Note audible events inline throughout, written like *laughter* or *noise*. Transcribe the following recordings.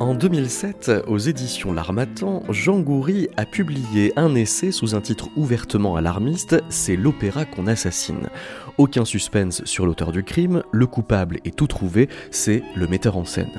En 2007, aux éditions L'Armatan, Jean Goury a publié un essai sous un titre ouvertement alarmiste, C'est l'opéra qu'on assassine. Aucun suspense sur l'auteur du crime, le coupable est tout trouvé, c'est le metteur en scène.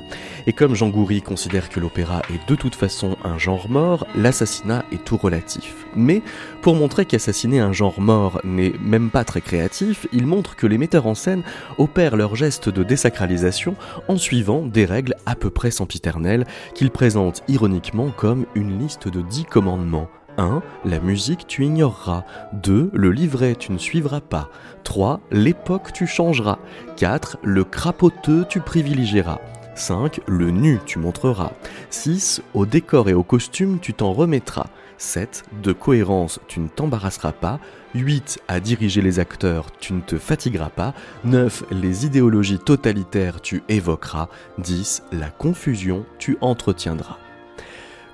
Et comme Jean Goury considère que l'opéra est de toute façon un genre mort, l'assassinat est tout relatif. Mais pour montrer qu'assassiner un genre mort n'est même pas très créatif, il montre que les metteurs en scène opèrent leur geste de désacralisation en suivant des règles à peu près sempiternelles qu'ils présentent ironiquement comme une liste de dix commandements 1. La musique tu ignoreras. 2. Le livret tu ne suivras pas. 3. L'époque tu changeras. 4. Le crapoteux tu privilégieras. 5. Le nu tu montreras. 6. Au décor et au costume tu t'en remettras. 7. De cohérence tu ne t'embarrasseras pas. 8. À diriger les acteurs tu ne te fatigueras pas. 9. Les idéologies totalitaires tu évoqueras. 10. La confusion tu entretiendras.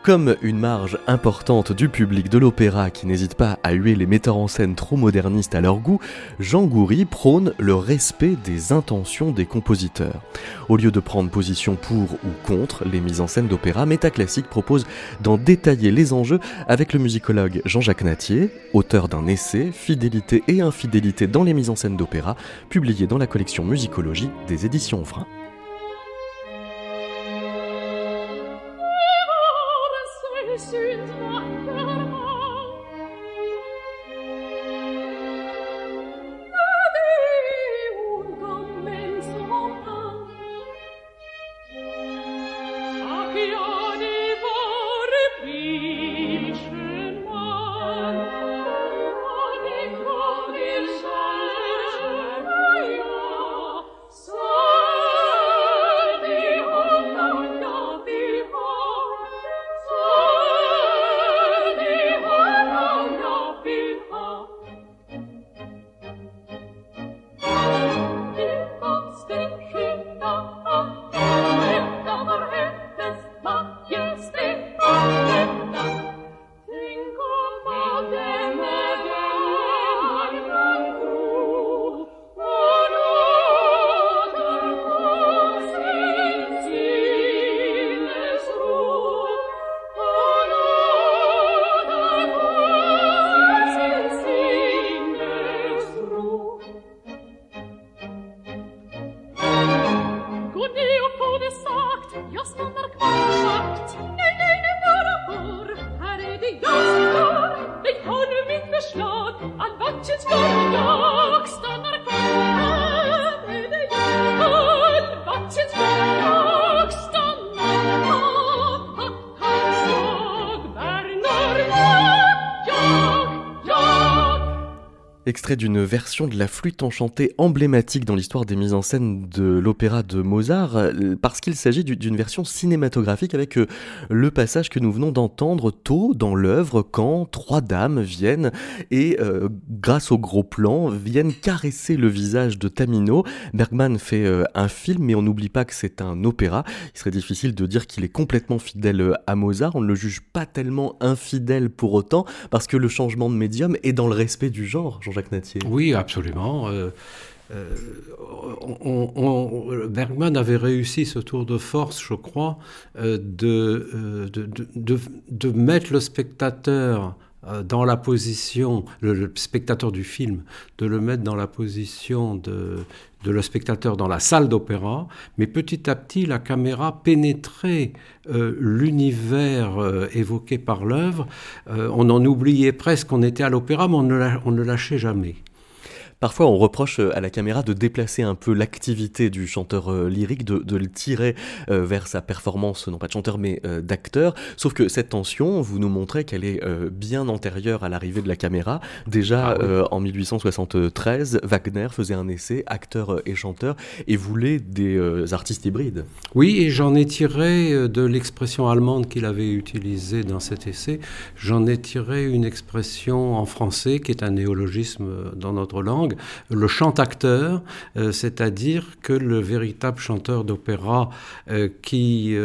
Comme une marge importante du public de l'opéra qui n'hésite pas à huer les metteurs en scène trop modernistes à leur goût, Jean Goury prône le respect des intentions des compositeurs. Au lieu de prendre position pour ou contre les mises en scène d'opéra, Métaclassique propose d'en détailler les enjeux avec le musicologue Jean-Jacques Natier, auteur d'un essai Fidélité et infidélité dans les mises en scène d'opéra, publié dans la collection Musicologie des éditions Vrin. Extrait d'une version de la flûte enchantée emblématique dans l'histoire des mises en scène de l'opéra de Mozart, euh, parce qu'il s'agit d'une version cinématographique avec euh, le passage que nous venons d'entendre tôt dans l'œuvre quand trois dames viennent et, euh, grâce au gros plan, viennent caresser le visage de Tamino. Bergman fait un film, mais on n'oublie pas que c'est un opéra. Il serait difficile de dire qu'il est complètement fidèle à Mozart. On ne le juge pas tellement infidèle pour autant, parce que le changement de médium est dans le respect du genre, Jean-Jacques oui, absolument. Euh, euh, Bergman avait réussi ce tour de force, je crois, euh, de, de, mettre le spectateur dans la position, le, spectateur du film, de le mettre dans la position de, de le spectateur dans la salle d'opéra, mais petit à petit la caméra pénétrait l'univers évoqué par l'œuvre. on en oubliait presque qu'on était à l'opéra, mais on ne, le lâchait jamais. Parfois, on reproche euh, à la caméra de déplacer un peu l'activité du chanteur euh, lyrique, de, le tirer euh, vers sa performance, non pas de chanteur, mais d'acteur. Sauf que cette tension, vous nous montrez qu'elle est bien antérieure à l'arrivée de la caméra. Déjà ah en 1873, Wagner faisait un essai, acteur et chanteur, et voulait des artistes hybrides. Oui, et j'en ai tiré de l'expression allemande qu'il avait utilisée dans cet essai, j'en ai tiré une expression en français qui est un néologisme dans notre langue langue, le chant-acteur, c'est-à-dire que le véritable chanteur d'opéra qui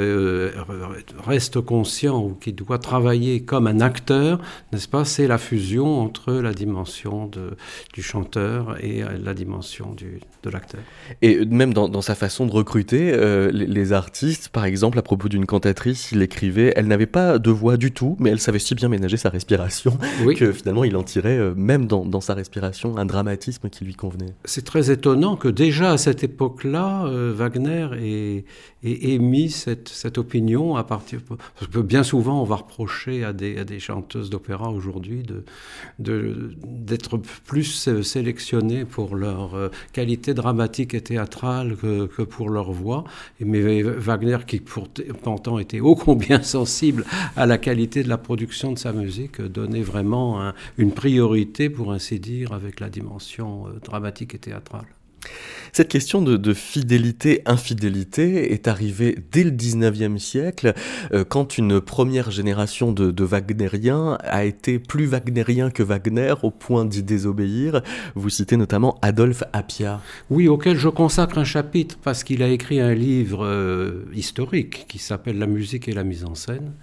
reste conscient ou qui doit travailler comme un acteur, n'est-ce pas, c'est la fusion entre la dimension de, du chanteur et la dimension du, de l'acteur. Et même dans, sa façon de recruter euh, les, artistes, par exemple, à propos d'une cantatrice, il écrivait Elle n'avait pas de voix du tout, mais elle savait si bien ménager sa respiration que finalement il en tirait, euh, même dans, sa respiration, un dramatisme qui lui convenait. C'est très étonnant que déjà à cette époque-là, euh, Wagner ait, émis cette, cette, opinion à partir. Parce que bien souvent, on va reprocher à des, à des chanteuses d'opéra aujourd'hui d'être de, plus sélectionnées pour leur qualité dramatique et théâtrale que, que pour leur voix. Mais Wagner, qui pourtant était ô combien *laughs* sensible à la qualité de la production de sa musique, donnait vraiment une priorité, pour ainsi dire, avec la dimension euh, dramatique et théâtrale. Cette question de, fidélité-infidélité est arrivée dès le 19e siècle, euh, quand une première génération de, de Wagnériens a été plus wagnérien que Wagner au point d'y désobéir. Vous citez notamment Adolphe Appia. Oui, auquel je consacre un chapitre parce qu'il a écrit un livre euh, historique qui s'appelle La musique et la mise en scène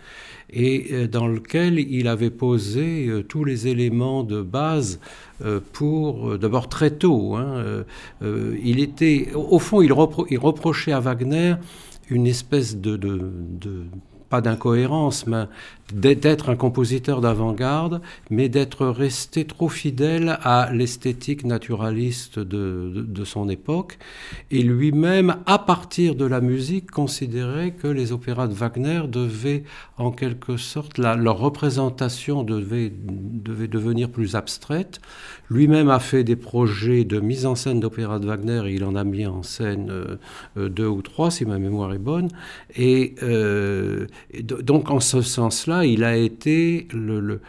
et euh, dans lequel il avait posé euh, tous les éléments de base euh, pour, d'abord très tôt, hein, il était, au fond, il, reprochait à Wagner une espèce de, de pas d'incohérence, mais d'être un compositeur d'avant-garde, mais d'être resté trop fidèle à l'esthétique naturaliste de, son époque. Et lui-même, à partir de la musique, considérait que les opéras de Wagner devaient, en quelque sorte, leur représentation devait devenir plus abstraite. Lui-même a fait des projets de mise en scène d'opéras de Wagner, et il en a mis en scène euh, euh, deux ou trois, si ma mémoire est bonne. Et, euh, donc, en ce sens-là, il a été le,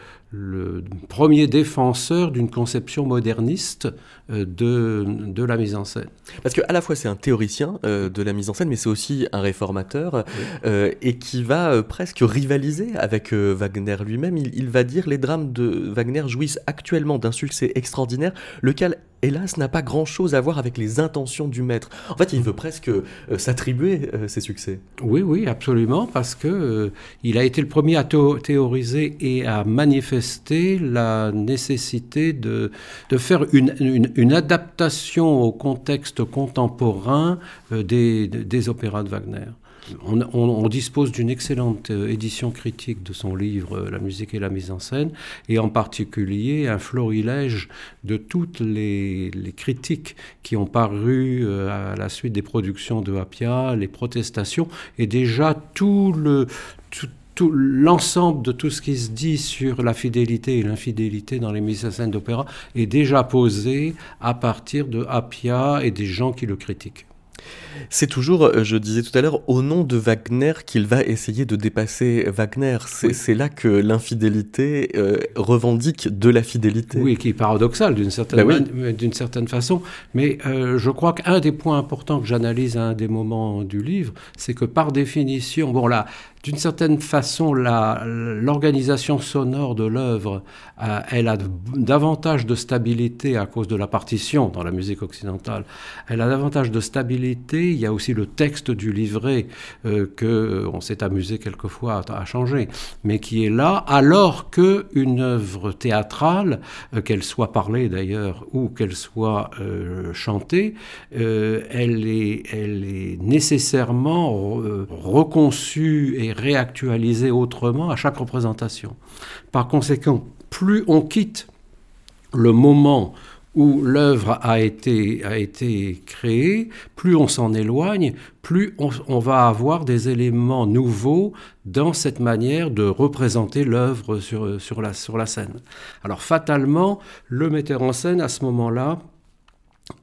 premier défenseur d'une conception moderniste euh, de, la mise en scène. Parce qu'à la fois c'est un théoricien euh, de la mise en scène, mais c'est aussi un réformateur, euh, et qui va presque rivaliser avec Wagner lui-même. Il, il, va dire les drames de Wagner jouissent actuellement d'un succès extraordinaire, lequel hélas, n'a pas grand-chose à voir avec les intentions du maître. En fait, il veut presque s'attribuer ses succès. Oui, oui, absolument, parce que il a été le premier à théoriser et à manifester la nécessité de, de faire une, une, adaptation au contexte contemporain des, des opéras de Wagner. On, dispose d'une excellente euh, édition critique de son livre euh, La musique et la mise en scène, et en particulier un florilège de toutes les, critiques qui ont paru euh, à la suite des productions de Appia, les protestations, et déjà tout le, tout, l'ensemble de tout ce qui se dit sur la fidélité et l'infidélité dans les mises en scène d'opéra est déjà posé à partir de Appia et des gens qui le critiquent. C'est toujours, euh, je disais tout à l'heure, au nom de Wagner qu'il va essayer de dépasser Wagner. C'est là que l'infidélité euh, revendique de la fidélité. Oui, qui est paradoxal d'une certaine, ben certaine façon. Mais euh, je crois qu'un des points importants que j'analyse à un des moments du livre, c'est que par définition, bon là, d'une certaine façon, l'organisation sonore de l'œuvre, elle a davantage de stabilité à cause de la partition dans la musique occidentale. Elle a davantage de stabilité il y a aussi le texte du livret euh, que euh, on s'est amusé quelquefois à, changer, mais qui est là, alors que une œuvre théâtrale, euh, qu'elle soit parlée d'ailleurs ou qu'elle soit chantée, elle est, elle est nécessairement reconçue et réactualisée autrement à chaque représentation. Par conséquent, plus on quitte le moment où l'œuvre a été, a été créée, plus on s'en éloigne, plus on, va avoir des éléments nouveaux dans cette manière de représenter l'œuvre sur, sur, la, sur la scène. Alors fatalement, le metteur en scène, à ce moment-là,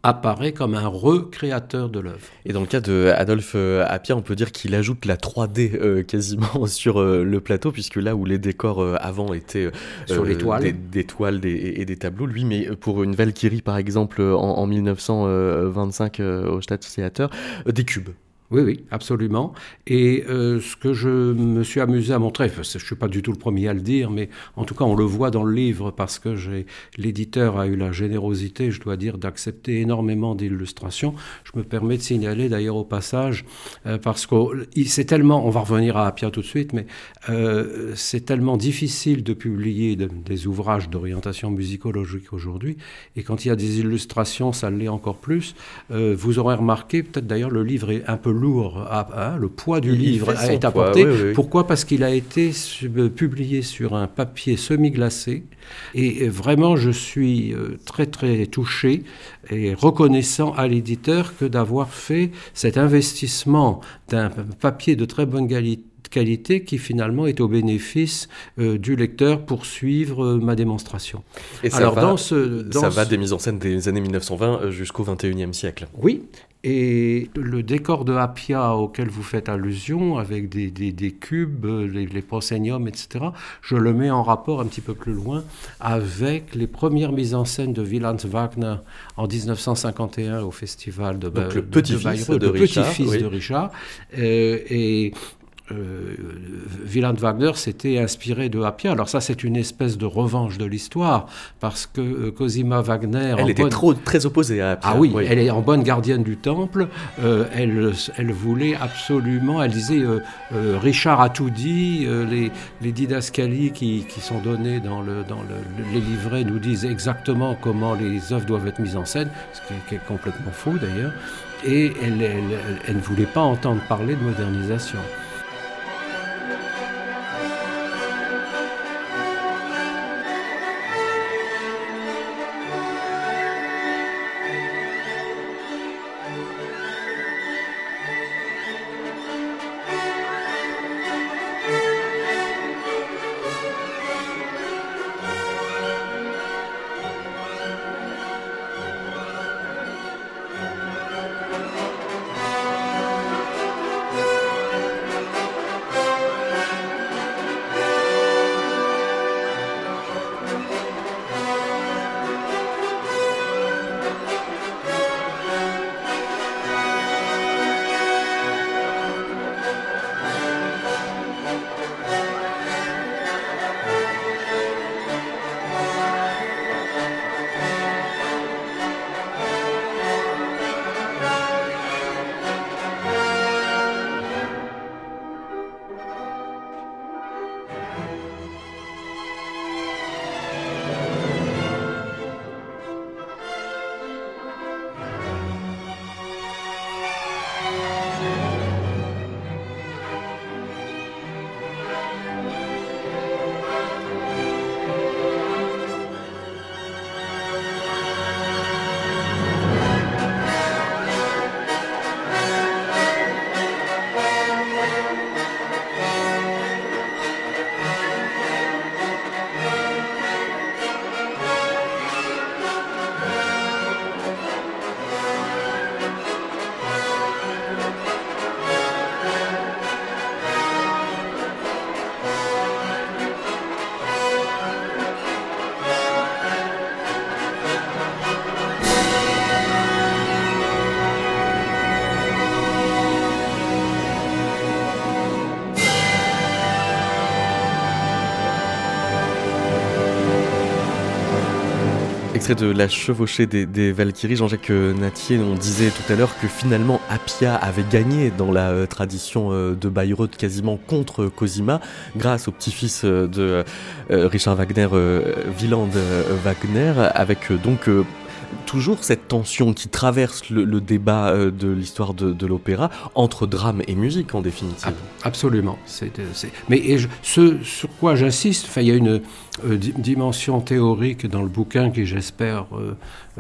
apparaît comme un recréateur de l'œuvre. Et dans le cas de Adolphe euh, Appia, on peut dire qu'il ajoute la 3D euh, quasiment *laughs* sur euh, le plateau, puisque là où les décors avant étaient sur les toiles, des, toiles et des tableaux, lui, mais pour une Valkyrie par exemple en, 1925 au Staatstheater, des cubes. Oui, oui, absolument. Et euh, ce que je me suis amusé à montrer, je ne suis pas du tout le premier à le dire, mais en tout cas on le voit dans le livre parce que l'éditeur a eu la générosité, je dois dire, d'accepter énormément d'illustrations. Je me permets de signaler d'ailleurs au passage, euh, parce que c'est tellement, on va revenir à Appia tout de suite, mais euh, c'est tellement difficile de publier des ouvrages d'orientation musicologique aujourd'hui, et quand il y a des illustrations, ça l'est encore plus. vous aurez remarqué, peut-être d'ailleurs le livre est un peu lourd, hein, le poids du livre est apporté. Pourquoi? Parce qu'il a été euh, publié sur un papier semi-glacé. Et vraiment, je suis euh, très très touché et reconnaissant à l'éditeur que d'avoir fait cet investissement d'un papier de très bonne qualité qui finalement est au bénéfice euh, du lecteur pour suivre ma démonstration. Et ça, Alors, va, dans ce, ça va des mises en scène des années 1920 jusqu'au 21e siècle. Oui, et le décor de Appia auquel vous faites allusion, avec des, des, cubes, les, les, prosceniums, etc., je le mets en rapport un petit peu plus loin avec les premières mises en scène de Wieland Wagner en 1951 au festival de, Donc le petit-fils de, de, Richard. Petit-fils de Richard. Euh, et euh, Wieland Wagner s'était inspiré de Appia. Alors ça, c'est une espèce de revanche de l'histoire, parce que euh, Cosima Wagner... Elle était trop, très opposée à Appia. Ah oui, elle est en bonne gardienne du temple. Euh, elle, elle voulait absolument... Elle disait, Richard a tout dit, les, les didascalies qui, qui, sont données dans, le, dans le, les livrets nous disent exactement comment les œuvres doivent être mises en scène, ce qui est, complètement faux d'ailleurs. Et elle, elle, elle ne voulait pas entendre parler de modernisation. De La chevauchée des, Valkyries, Jean-Jacques Natier, on disait tout à l'heure que finalement Appia avait gagné dans la euh, tradition euh, de Bayreuth quasiment contre Cosima, grâce au petit-fils euh, de Richard Wagner, Wieland Wagner, avec donc toujours cette tension qui traverse le, débat euh, de l'histoire de, l'opéra entre drame et musique en définitive. Absolument. Mais ce sur quoi j'insiste, il y a une euh, dimension théorique dans le bouquin qui j'espère euh,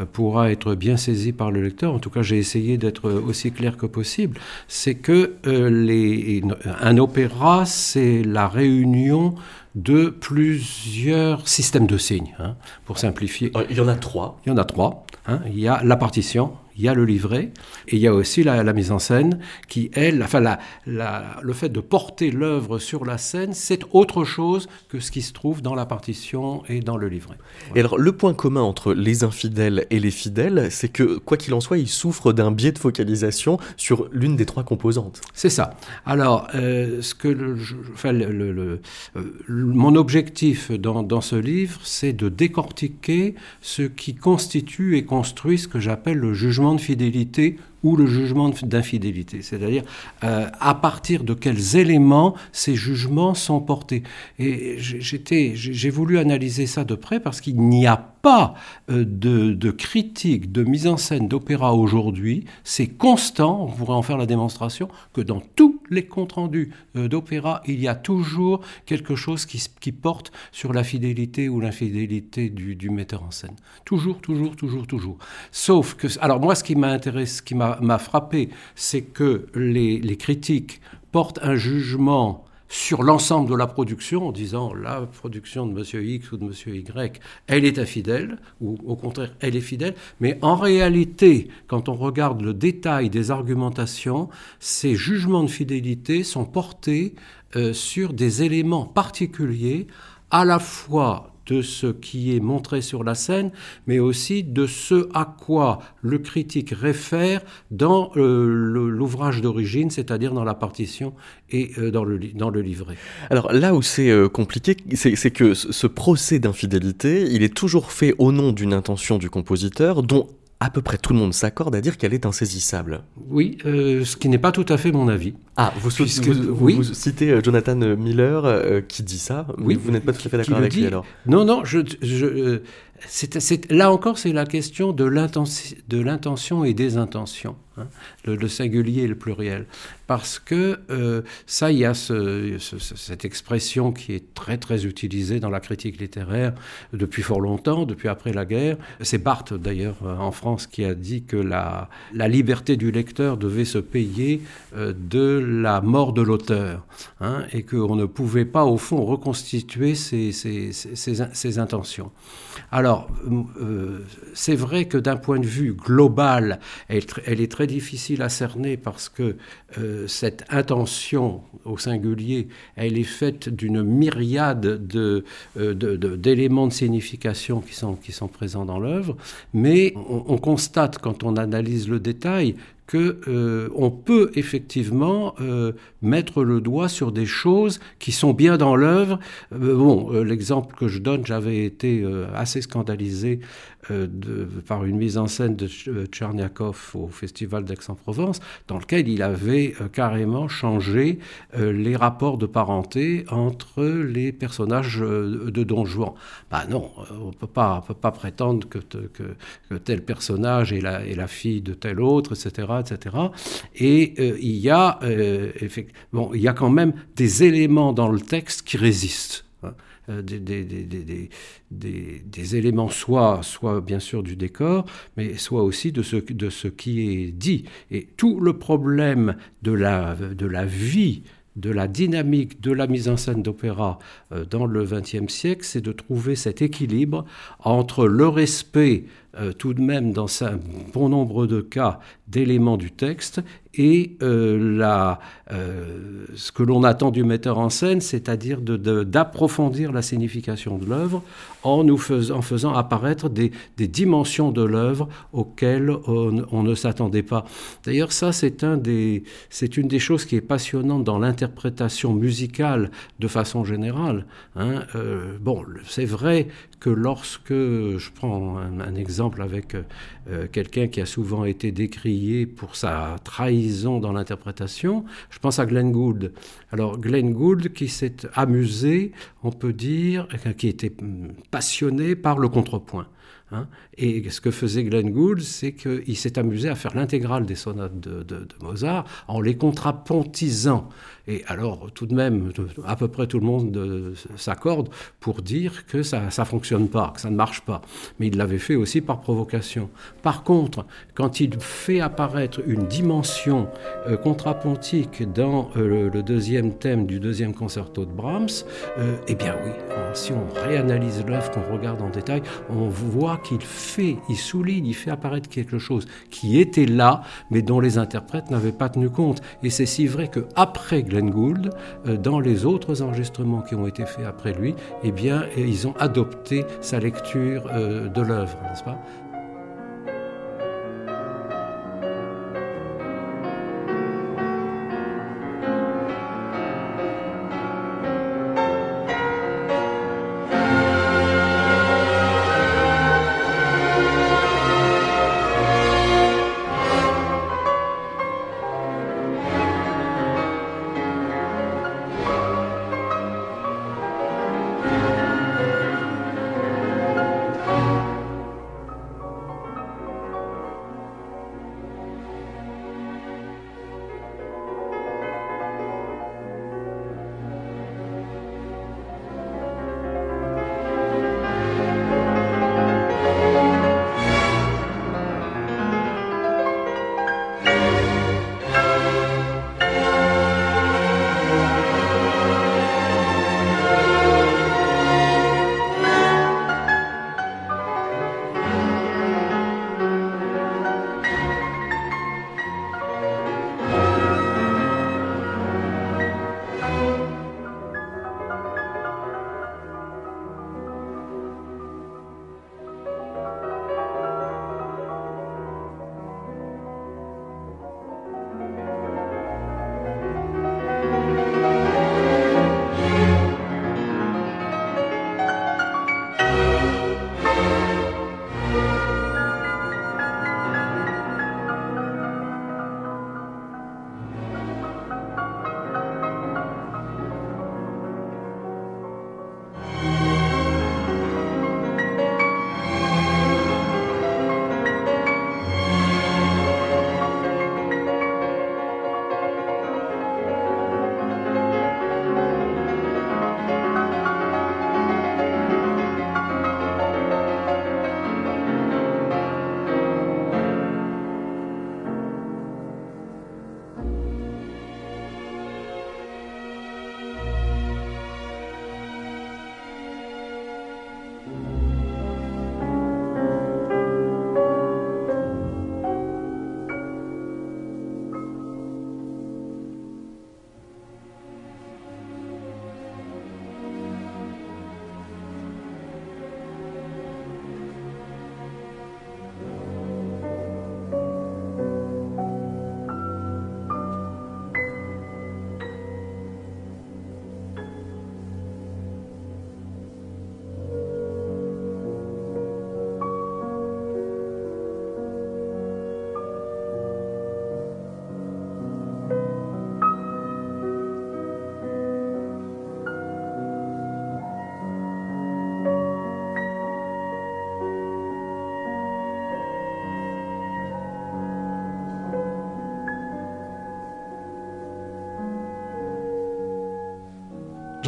pourra être bien saisie par le lecteur. En tout cas, j'ai essayé d'être aussi clair que possible. C'est que les, un opéra, c'est la réunion de plusieurs systèmes de signes, hein, pour simplifier. Il y en a trois. Il y en a trois. Hein. Il y a la partition, il y a le livret, et il y a aussi la, mise en scène qui, elle, enfin, la, le fait de porter l'œuvre sur la scène, c'est autre chose que ce qui se trouve dans la partition et dans le livret. Et alors, le point commun entre les infidèles et les fidèles, c'est que, quoi qu'il en soit, ils souffrent d'un biais de focalisation sur l'une des trois composantes. C'est ça. Alors, euh, ce que le, enfin, le, euh, mon objectif dans, dans ce livre, c'est de décortiquer ce qui constitue et construit ce que j'appelle le jugement de fidélité ou le jugement d'infidélité, c'est-à-dire euh, à partir de quels éléments ces jugements sont portés. Et j'ai voulu analyser ça de près parce qu'il n'y a pas euh, de, critique de mise en scène d'opéra aujourd'hui. C'est constant, on pourrait en faire la démonstration, que dans tous les comptes rendus euh, d'opéra, il y a toujours quelque chose qui, qui porte sur la fidélité ou l'infidélité du, du metteur en scène. Toujours, toujours, toujours, toujours. Sauf que, alors moi, ce qui m'a intéressé, ce qui m'a m'a frappé, c'est que les, critiques portent un jugement sur l'ensemble de la production en disant la production de M. X ou de M. Y, elle est infidèle, ou au contraire, elle est fidèle. Mais en réalité, quand on regarde le détail des argumentations, ces jugements de fidélité sont portés euh, sur des éléments particuliers, à la fois de ce qui est montré sur la scène, mais aussi de ce à quoi le critique réfère dans euh, l'ouvrage d'origine, c'est-à-dire dans la partition et euh, dans, le, dans le livret. Alors là où c'est euh, compliqué, c'est que ce procès d'infidélité, il est toujours fait au nom d'une intention du compositeur dont à peu près tout le monde s'accorde à dire qu'elle est insaisissable. Oui, euh, ce qui n'est pas tout à fait mon avis. Ah, vous, oui. citez euh, Jonathan Miller euh, qui dit ça, oui, vous n'êtes pas tout à fait d'accord avec lui alors Non, non, je, je là encore, c'est la question de l'intention et des intentions, hein, le, singulier et le pluriel. Parce que euh, ça, il y a cette expression qui est très très utilisée dans la critique littéraire depuis fort longtemps, depuis après la guerre. C'est Barthes d'ailleurs euh, en France qui a dit que la, liberté du lecteur devait se payer euh, de la mort de l'auteur, hein, et qu'on ne pouvait pas au fond reconstituer ses, intentions. Alors, c'est vrai que d'un point de vue global, elle, est très difficile à cerner parce que euh, cette intention au singulier, elle est faite d'une myriade euh, d'éléments de, signification qui sont, qui sont présents dans l'œuvre, mais on, constate quand on analyse le détail que euh, on peut effectivement euh, mettre le doigt sur des choses qui sont bien dans l'œuvre. Euh, bon, l'exemple que je donne, j'avais été assez scandalisé euh, par une mise en scène de euh, Tcherniakov au Festival d'Aix-en-Provence, dans lequel il avait euh, carrément changé les rapports de parenté entre les personnages de Don Juan. Ben non, on ne peut pas prétendre que, tel personnage est la, fille de tel autre, etc. etc. Et il, y a, bon, il y a quand même des éléments dans le texte qui résistent. Euh, des, éléments, soit, soit bien sûr du décor, mais soit aussi de ce, qui est dit. Et tout le problème de la, de la vie de la dynamique de la mise en scène d'opéra euh, dans le XXe siècle, c'est de trouver cet équilibre entre le respect euh, tout de même dans un bon nombre de cas d'éléments du texte et euh, la, euh, ce que l'on attend du metteur en scène, c'est-à-dire d'approfondir la signification de l'œuvre en, nous faisant, faisant apparaître des, dimensions de l'œuvre auxquelles on, ne s'attendait pas. D'ailleurs, ça, c'est un une des choses qui est passionnante dans l'interprétation musicale de façon générale. Hein. bon, c'est vrai que lorsque, je prends un, exemple avec euh, quelqu'un qui a souvent été décrié pour sa trahison dans l'interprétation, je pense à Glenn Gould. Alors Glenn Gould qui s'est amusé, on peut dire, qui était passionné par le contrepoint. Hein. Et ce que faisait Glenn Gould, c'est qu'il s'est amusé à faire l'intégrale des sonates de, Mozart en les contrapontisant. Et alors, tout de même, à peu près tout le monde euh, s'accorde pour dire que ça ne fonctionne pas, que ça ne marche pas. Mais il l'avait fait aussi par provocation. Par contre, quand il fait apparaître une dimension euh, contrapontique dans euh, le, deuxième thème du deuxième concerto de Brahms, eh bien oui, si on réanalyse l'œuvre, qu'on regarde en détail, on voit qu'il fait, il souligne, il fait apparaître quelque chose qui était là, mais dont les interprètes n'avaient pas tenu compte. Et c'est si vrai que après Glenn Gould, euh, dans les autres enregistrements qui ont été faits après lui, eh bien, ils ont adopté sa lecture euh, de l'œuvre, n'est-ce pas?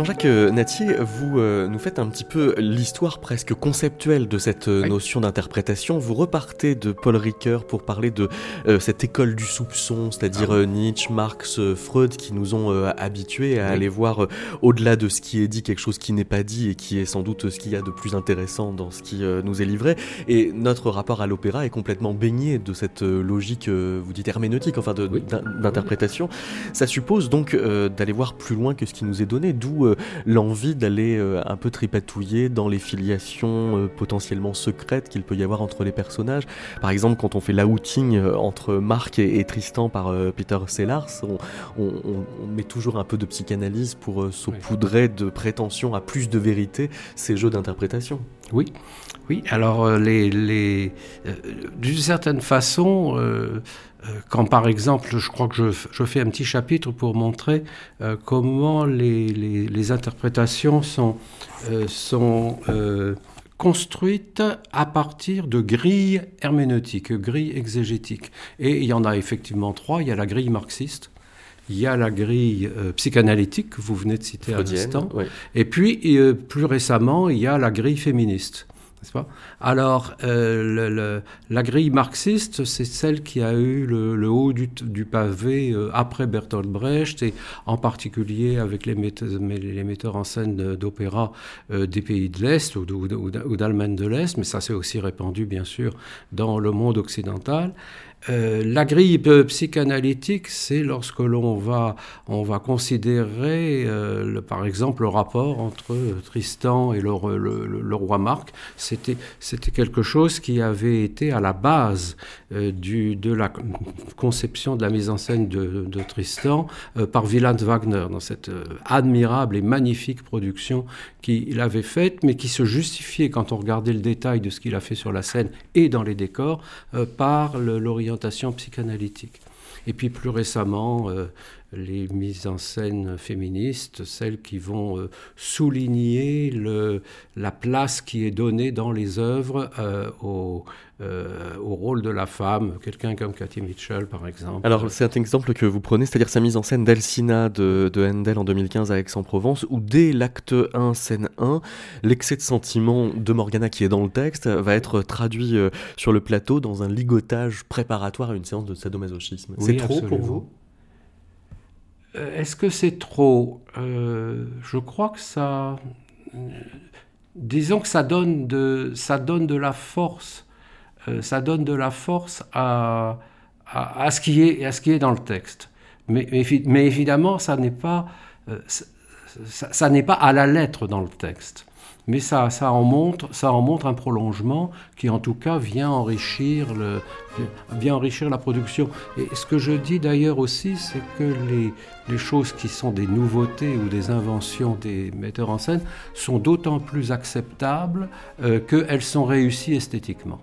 Jean-Jacques euh, Natier, vous euh, nous faites un petit peu l'histoire presque conceptuelle de cette euh, notion d'interprétation. Vous repartez de Paul Ricoeur pour parler de cette école du soupçon, c'est-à-dire ah Nietzsche, Marx, Freud, qui nous ont habitués à aller voir au-delà de ce qui est dit, quelque chose qui n'est pas dit et qui est sans doute ce qu'il y a de plus intéressant dans ce qui nous est livré. Et notre rapport à l'opéra est complètement baigné de cette logique, vous dites herméneutique, enfin d'interprétation. Ça suppose donc d'aller voir plus loin que ce qui nous est donné, d'où euh, l'envie d'aller euh, un peu tripatouiller dans les filiations euh, potentiellement secrètes qu'il peut y avoir entre les personnages. Par exemple, quand on fait l'outing entre Marc et, Tristan par Peter Sellars, on, met toujours un peu de psychanalyse pour saupoudrer de prétention à plus de vérité ces jeux d'interprétation. Oui, oui. Alors, les, d'une certaine façon, euh, quand par exemple, je crois que je, fais un petit chapitre pour montrer euh, comment les, interprétations sont, euh, sont construites à partir de grilles herméneutiques, grilles exégétiques. Et il y en a effectivement trois. Il y a la grille marxiste, il y a la grille psychanalytique que vous venez de citer à l'instant, et puis plus récemment, il y a la grille féministe. Alors, euh, la grille marxiste, c'est celle qui a eu le, haut du, pavé euh, après Bertolt Brecht, et en particulier avec les metteurs, en scène d'opéra euh, des pays de l'Est ou, ou d'Allemagne de l'Est, mais ça s'est aussi répandu, bien sûr, dans le monde occidental. Euh, la grille psychanalytique, c'est lorsque l'on va, on va considérer, euh, par exemple, le rapport entre Tristan et le, roi Marc. C'était, quelque chose qui avait été à la base euh, de la conception de la mise en scène de, Tristan par Wieland Wagner, dans cette admirable et magnifique production qu'il avait faite, mais qui se justifiait, quand on regardait le détail de ce qu'il a fait sur la scène et dans les décors, par psychanalytique. Et puis plus récemment, euh, les mises en scène féministes, celles qui vont euh, souligner le, la place qui est donnée dans les œuvres euh, au, au, rôle de la femme, quelqu'un comme Cathy Mitchell par exemple. Alors c'est un exemple que vous prenez, c'est-à-dire sa mise en scène d'Alcina de, de, Handel en 2015 à Aix-en-Provence, où dès l'acte 1, scène 1, l'excès de sentiment de Morgana qui est dans le texte va être traduit sur le plateau dans un ligotage préparatoire à une séance de sadomasochisme. c'est trop pour vous? euh, est-ce que c'est trop euh, Je crois que ça. Disons que ça donne de, ça donne de la force. Euh, ça donne de la force à, à, ce qui est, à ce qui est dans le texte. Mais, mais, évidemment, ça n'est pas, ça n'est pas à la lettre dans le texte mais ça, ça, en montre, ça en montre un prolongement qui en tout cas vient enrichir, le, vient enrichir la production. Et ce que je dis d'ailleurs aussi, c'est que les, choses qui sont des nouveautés ou des inventions des metteurs en scène sont d'autant plus acceptables euh, qu'elles sont réussies esthétiquement.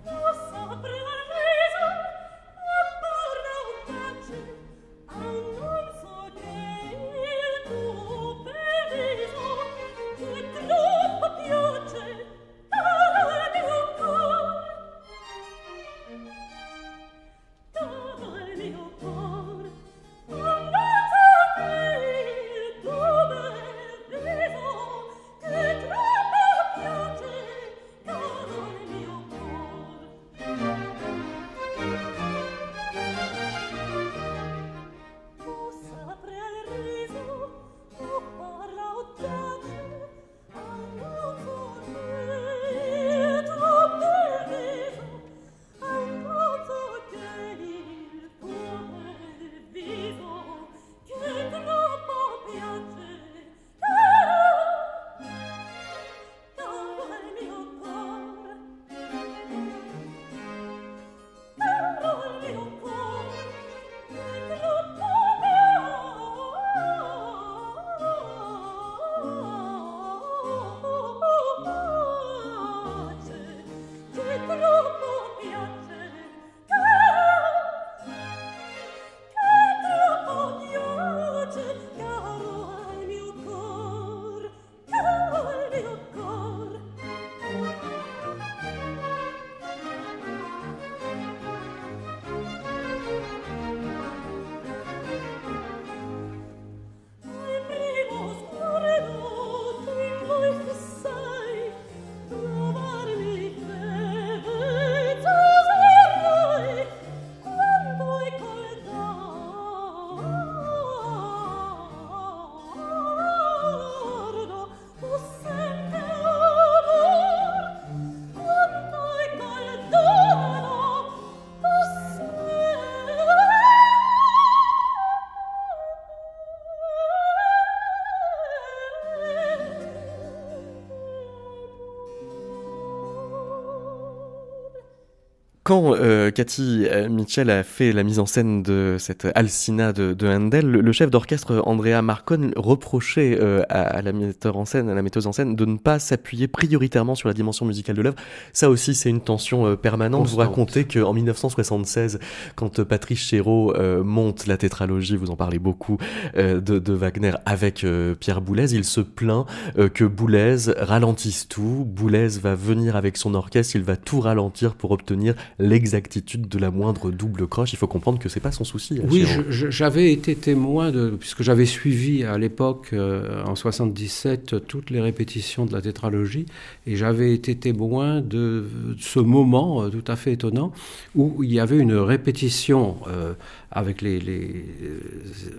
Quand euh, Cathy euh, Mitchell a fait la mise en scène de cette Alcina de, Handel, le, chef d'orchestre Andrea Marcon reprochait euh, à, la metteur en scène, à la metteuse en scène, de ne pas s'appuyer prioritairement sur la dimension musicale de l'œuvre. Ça aussi, c'est une tension permanente. Vous racontez qu'en 1976, quand Patrice Chéreau monte la tétralogie, vous en parlez beaucoup, de, Wagner avec Pierre Boulez, il se plaint que Boulez ralentisse tout. Boulez va venir avec son orchestre, il va tout ralentir pour obtenir l'exactitude de la moindre double croche. Il faut comprendre que c'est pas son souci. Oui, j'avais été témoin de, puisque j'avais suivi à l'époque, euh, en 77, toutes les répétitions de la tétralogie, et j'avais été témoin de, ce moment euh, tout à fait étonnant où il y avait une répétition euh, avec les, les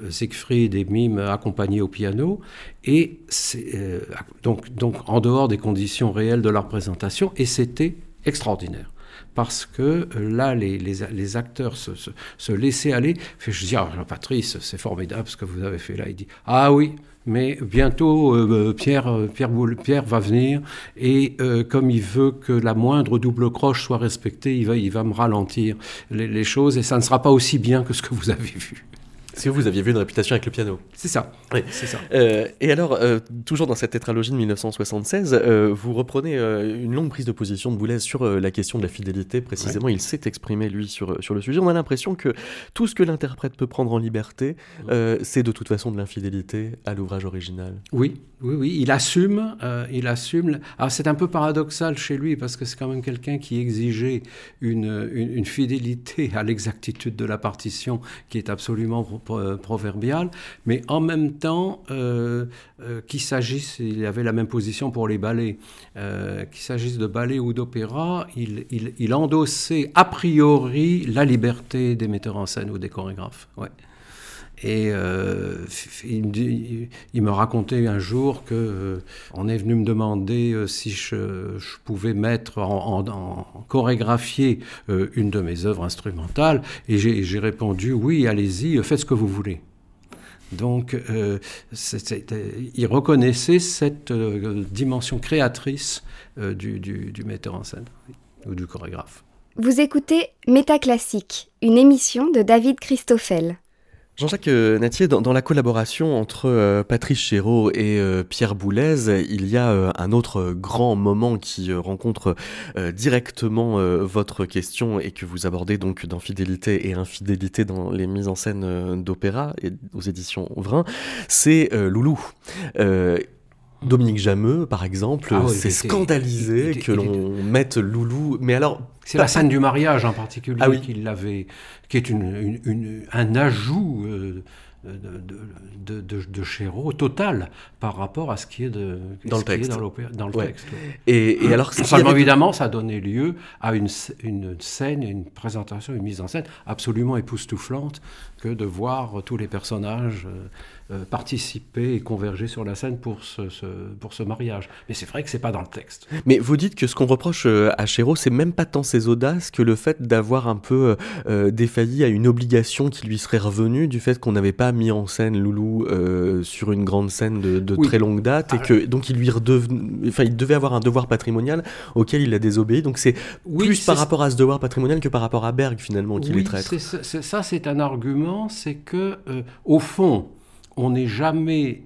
Siegfried et Mime accompagnés au piano, et donc, donc en dehors des conditions réelles de la représentation, et c'était extraordinaire parce que euh, là, les, acteurs se, laissaient aller. Je dis, ah, Patrice, c'est formidable ce que vous avez fait là. Il dit, ah oui, mais bientôt euh, euh, Pierre, va venir et comme il veut que la moindre double croche soit respectée, il va, me ralentir les, choses et ça ne sera pas aussi bien que ce que vous avez vu. Est-ce que vous aviez vu une réputation avec le piano C'est ça. Oui. C'est ça. Euh, et alors, euh, toujours dans cette tétralogie de 1976, euh, vous reprenez une longue prise de position de Boulez sur la question de la fidélité. Précisément, il s'est exprimé, lui, sur, sur le sujet. On a l'impression que tout ce que l'interprète peut prendre en liberté, c'est de toute façon de l'infidélité à l'ouvrage original. Oui, oui, oui. Il assume. il assume. Alors, c'est un peu paradoxal chez lui, parce que c'est quand même quelqu'un qui exigeait une, une, une fidélité à l'exactitude de la partition qui est absolument euh, proverbial, mais en même temps, euh, euh, qu'il s'agisse, il avait la même position pour les ballets, qu'il s'agisse de ballets ou d'opéra, il, il, endossait a priori la liberté des metteurs en scène ou des chorégraphes. Ouais. Et il, il, me racontait un jour que on est venu me demander si je, pouvais mettre en, chorégraphier une de mes œuvres instrumentales, et j'ai répondu oui, allez-y, faites ce que vous voulez. Donc, il reconnaissait cette dimension créatrice du, du, du, metteur en scène ou du chorégraphe. Vous écoutez Métaclassique, une émission de David Christoffel. Jean-Jacques euh, Natier, dans, la collaboration entre euh, Patrice Chéreau et euh, Pierre Boulez, il y a un autre grand moment qui rencontre directement votre question et que vous abordez donc dans Fidélité et Infidélité dans les mises en scène d'opéra et aux éditions Vrin, c'est Loulou. Dominique Jameux, par exemple, ah s'est scandalisé que l'on mette Loulou. Mais alors, c'est la scène du mariage en particulier ah qui l'avait, qui est une, un ajout euh, de, de, de, Chéreau total par rapport à ce qui est, de, dans, le texte. dans, le texte. Et, et, alors, Seulement, évidemment, ça a donné lieu à une, une scène, une présentation, une mise en scène absolument époustouflante que de voir tous les personnages euh, euh, participer et converger sur la scène pour ce, pour ce mariage. Mais c'est vrai que c'est pas dans le texte. Mais vous dites que ce qu'on reproche euh, à Chéreau, c'est même pas tant ses audaces que le fait d'avoir un peu défailli à une obligation qui lui serait revenue du fait qu'on n'avait pas mis en scène Loulou sur une grande scène de, très longue date et ah. que donc il lui enfin il devait avoir un devoir patrimonial auquel il a désobéi. Donc c'est plus par rapport à ce devoir patrimonial que par rapport à Berg finalement qu'il est traître. ça c'est un argument, c'est que au fond on n'est jamais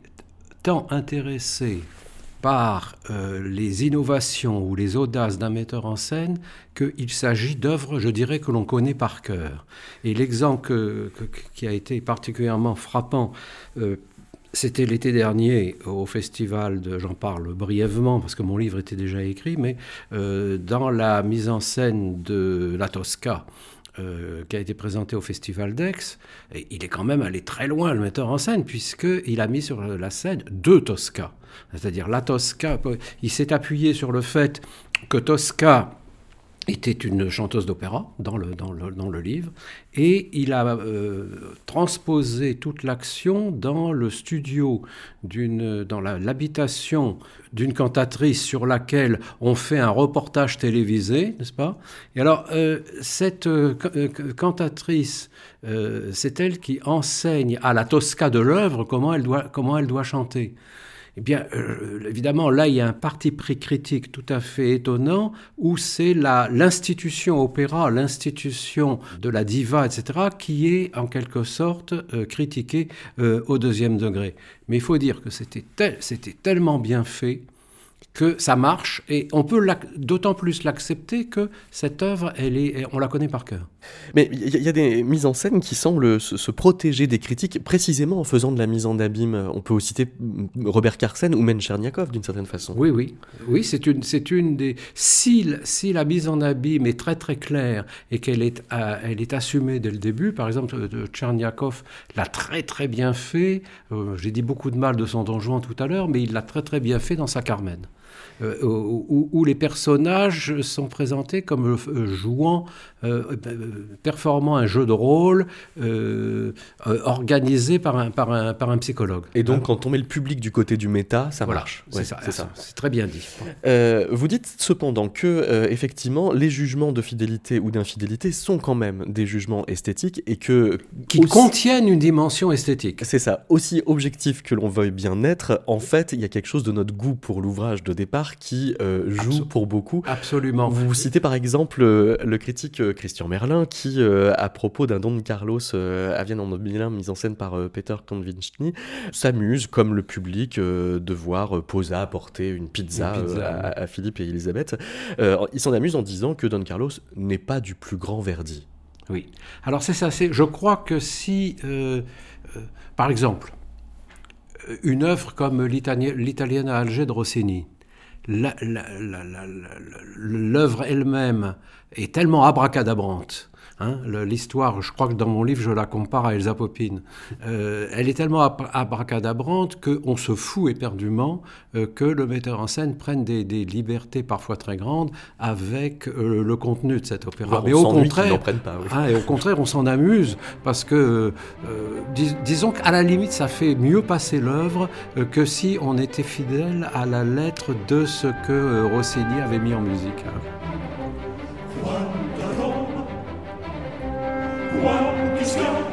tant intéressé par euh, les innovations ou les audaces d'un metteur en scène qu'il s'agit d'œuvres, je dirais, que l'on connaît par cœur. Et l'exemple qui a été particulièrement frappant, euh, c'était l'été dernier au festival de, j'en parle brièvement parce que mon livre était déjà écrit, mais euh, dans la mise en scène de La Tosca, euh, qui a été présenté au Festival d'Aix, il est quand même allé très loin, le metteur en scène, puisqu'il a mis sur la scène deux Tosca. C'est-à-dire la Tosca, il s'est appuyé sur le fait que Tosca était une chanteuse d'opéra dans le, dans, le, dans le, livre, et il a euh, transposé toute l'action dans le studio, dans l'habitation d'une cantatrice sur laquelle on fait un reportage télévisé, n'est-ce pas? Et alors, euh, cette euh, cantatrice, c'est elle qui enseigne à la Tosca de l'œuvre comment, comment elle doit chanter. Eh bien, euh, évidemment, là, il y a un parti pris critique tout à fait étonnant où c'est l'institution opéra, l'institution de la diva, etc., qui est en quelque sorte euh, critiquée euh, au deuxième degré. Mais il faut dire que c'était tellement bien fait que ça marche et on peut d'autant plus l'accepter que cette œuvre, elle est, on la connaît par cœur. Mais il y, a des mises en scène qui semblent se, protéger des critiques précisément en faisant de la mise en abîme. On peut aussi citer Robert Carsen ou Mencherniakov d'une certaine façon. Oui, oui, oui, c'est une, c'est une des. Si, si, la mise en abîme est très très claire et qu'elle est, euh, elle est assumée dès le début, par exemple, Tcherniakov l'a très très bien fait. Euh, j'ai dit beaucoup de mal de son Don Juan tout à l'heure, mais il l'a très très bien fait dans sa Carmen. Euh, où, les personnages sont présentés comme euh, jouant, euh, performant un jeu de rôle organisé par un, par, un, par un psychologue. Et donc, quand on met le public du côté du méta, ça marche. c'est ça. C'est très bien dit. vous dites cependant que, effectivement, les jugements de fidélité ou d'infidélité sont quand même des jugements esthétiques et que. Qui contiennent une dimension esthétique. C'est ça. Aussi objectif que l'on veuille bien être, en fait, il y a quelque chose de notre goût pour l'ouvrage de départ qui euh, joue pour beaucoup. Absolument. Vous citez par exemple euh, le critique euh, Christian Merlin qui, à propos d'un Don Carlos à Vienne en 2001, mis en scène par Peter Konvichny, s'amuse, comme le public, de voir Posa apporter une pizza, à, Philippe et Elisabeth. il s'en amuse en disant que Don Carlos n'est pas du plus grand Verdi. Oui. Alors c'est ça. Je crois que si, par exemple, une œuvre comme l'Italienne à Alger de Rossini, l'œuvre elle-même est tellement abracadabrante Hein, l'histoire, je crois que dans mon livre, je la compare à Elsa Popine. Euh, elle est tellement abracadabrante qu'on se fout éperdument euh, que le metteur en scène prenne des, libertés parfois très grandes avec euh, le contenu de cet opéra. Mais au contraire, hein, et au contraire, on s'en amuse parce que, disons qu'à la limite, ça fait mieux passer l'œuvre que si on était fidèle à la lettre de ce que Rossini avait mis en musique. One is gone.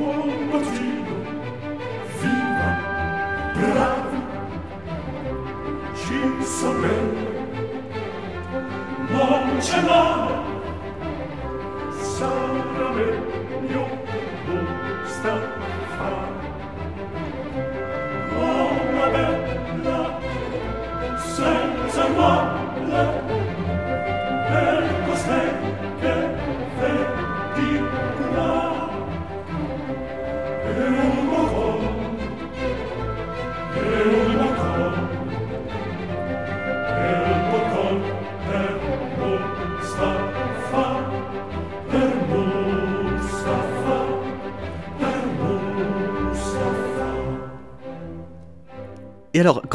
One, but two.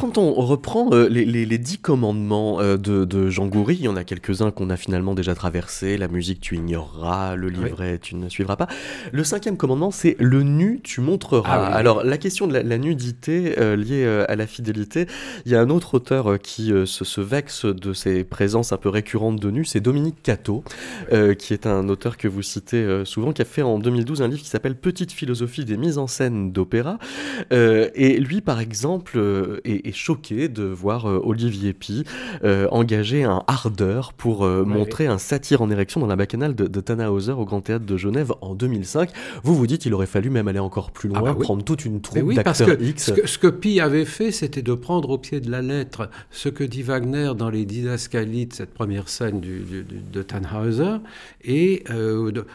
Quand on reprend euh, les, dix commandements euh, de, Jean Goury, il y en a quelques-uns qu'on a finalement déjà traversés. La musique, tu ignoreras. Le livret, tu ne suivras pas. Le cinquième commandement, c'est le nu, tu montreras. Ah alors, la question de la, nudité euh, liée à la fidélité, il y a un autre auteur qui se, vexe de ces présences un peu récurrentes de nu, c'est Dominique Cato, qui est un auteur que vous citez souvent, qui a fait en 2012 un livre qui s'appelle Petite philosophie des mises en scène d'opéra. et lui, par exemple, est, choqué de voir euh, Olivier Pi euh, engager un ardeur pour euh, montrer un satire en érection dans la bacchanale de, de Tannhauser au Grand Théâtre de Genève en 2005. Vous vous dites, il aurait fallu même aller encore plus loin, ah bah prendre toute une troupe d'acteurs X. Ce que, ce que Pi avait fait, c'était de prendre au pied de la lettre ce que dit Wagner dans les Didascalies de cette première scène du, de Tannhauser, et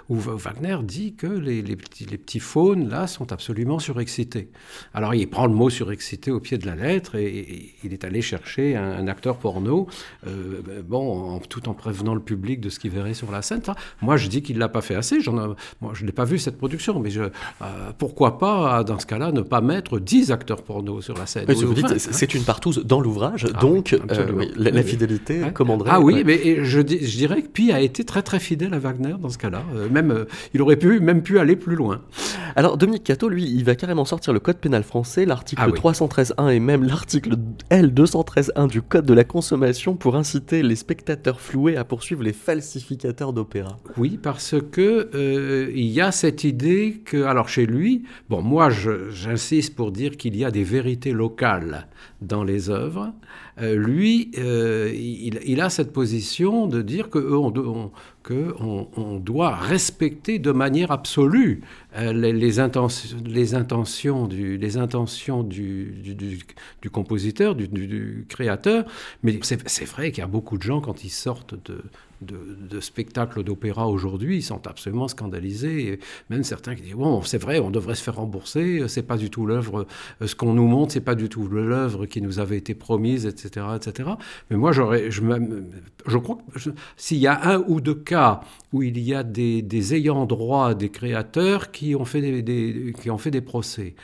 où Wagner dit que les, les, petits, les petits faunes, là, sont absolument surexcités. Alors il prend le mot surexcité au pied de la lettre, et, il est allé chercher un, acteur porno, euh, bon, tout en prévenant le public de ce qu'il verrait sur la scène. moi, je dis qu'il ne l'a pas fait assez. moi, je n'ai pas vu cette production, mais je, euh, pourquoi pas, dans ce cas-là, ne pas mettre 10 acteurs porno sur la scène? C'est une partouze dans l'ouvrage, ah donc euh, la, fidélité commanderait. Ah oui, mais je, je, dirais que Pi a été très très fidèle à Wagner dans ce cas-là. même, il aurait pu, même pu aller plus loin. Alors, Dominique Cato, lui, il va carrément sortir le code pénal français, l'article 313.1 ah et même l'article L213.1 du Code de la consommation pour inciter les spectateurs floués à poursuivre les falsificateurs d'opéra. Oui, parce que euh, il y a cette idée que, alors chez lui, bon, moi j'insiste pour dire qu'il y a des vérités locales dans les œuvres. Euh, lui, euh, il, a cette position de dire que on, doit respecter de manière absolue euh, les, intentions, du, compositeur, du, créateur. Mais c'est vrai qu'il y a beaucoup de gens, quand ils sortent de, de, spectacles d'opéra aujourd'hui, ils sont absolument scandalisés. Et même certains qui disent bon, c'est vrai, on devrait se faire rembourser. C'est pas du tout l'œuvre. Euh, ce qu'on nous montre, c'est pas du tout l'œuvre qui nous avait été promise, etc., etc. Mais moi, j'aurais, je, je crois que s'il y a un ou deux cas où il y a des, ayants droit, des créateurs qui ont fait des, qui ont fait des procès.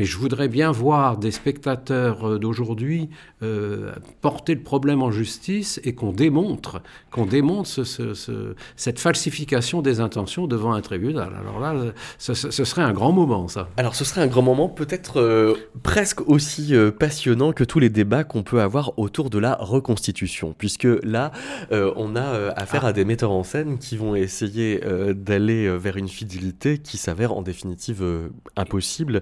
Mais je voudrais bien voir des spectateurs euh, d'aujourd'hui euh, porter le problème en justice et qu'on démontre, qu'on démontre ce, cette falsification des intentions devant un tribunal. Alors là, ce, serait un grand moment, ça. Alors ce serait un grand moment, peut-être euh, presque aussi passionnant que tous les débats qu'on peut avoir autour de la reconstitution, puisque là, on a affaire à des metteurs en scène qui vont essayer d'aller vers une fidélité qui s'avère en définitive impossible,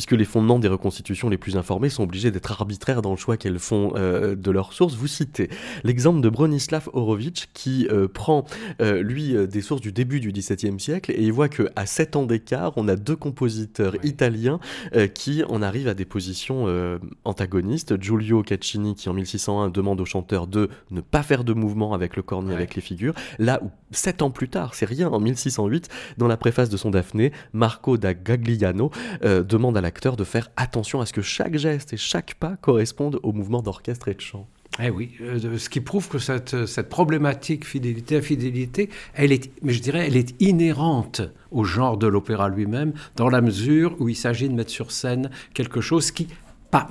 puisque les fondements des reconstitutions les plus informés sont obligés d'être arbitraires dans le choix qu'elles font euh, de leurs sources. Vous citez l'exemple de Bronislav Horowitz qui euh, prend, euh, lui, des sources du début du XVIIe siècle et il voit qu'à 7 ans d'écart, on a deux compositeurs italiens qui en arrivent à des positions antagonistes. Giulio Caccini qui en 1601 demande au chanteur de ne pas faire de mouvement avec le cornet, avec les figures. Là où 7 ans plus tard, c'est rien, en 1608, dans la préface de son Daphné, Marco da Gagliano demande à de faire attention à ce que chaque geste et chaque pas correspondent au mouvement d'orchestre et de chant. Eh oui, euh, ce qui prouve que cette, cette problématique fidélité-infidélité, elle est, mais je dirais, elle est inhérente au genre de l'opéra lui-même, dans la mesure où il s'agit de mettre sur scène quelque chose qui pas,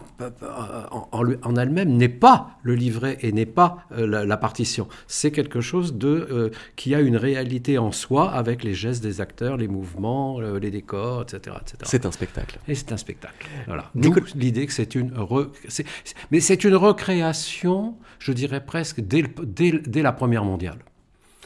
en, en elle-même n'est pas le livret et n'est pas euh, la, partition. C'est quelque chose de, euh, qui a une réalité en soi avec les gestes des acteurs, les mouvements, euh, les décors, etc. etc. C'est un spectacle. Et c'est un spectacle. Voilà. D'où l'idée que c'est une... mais c'est une recréation, je dirais presque, dès, dès la Première mondiale.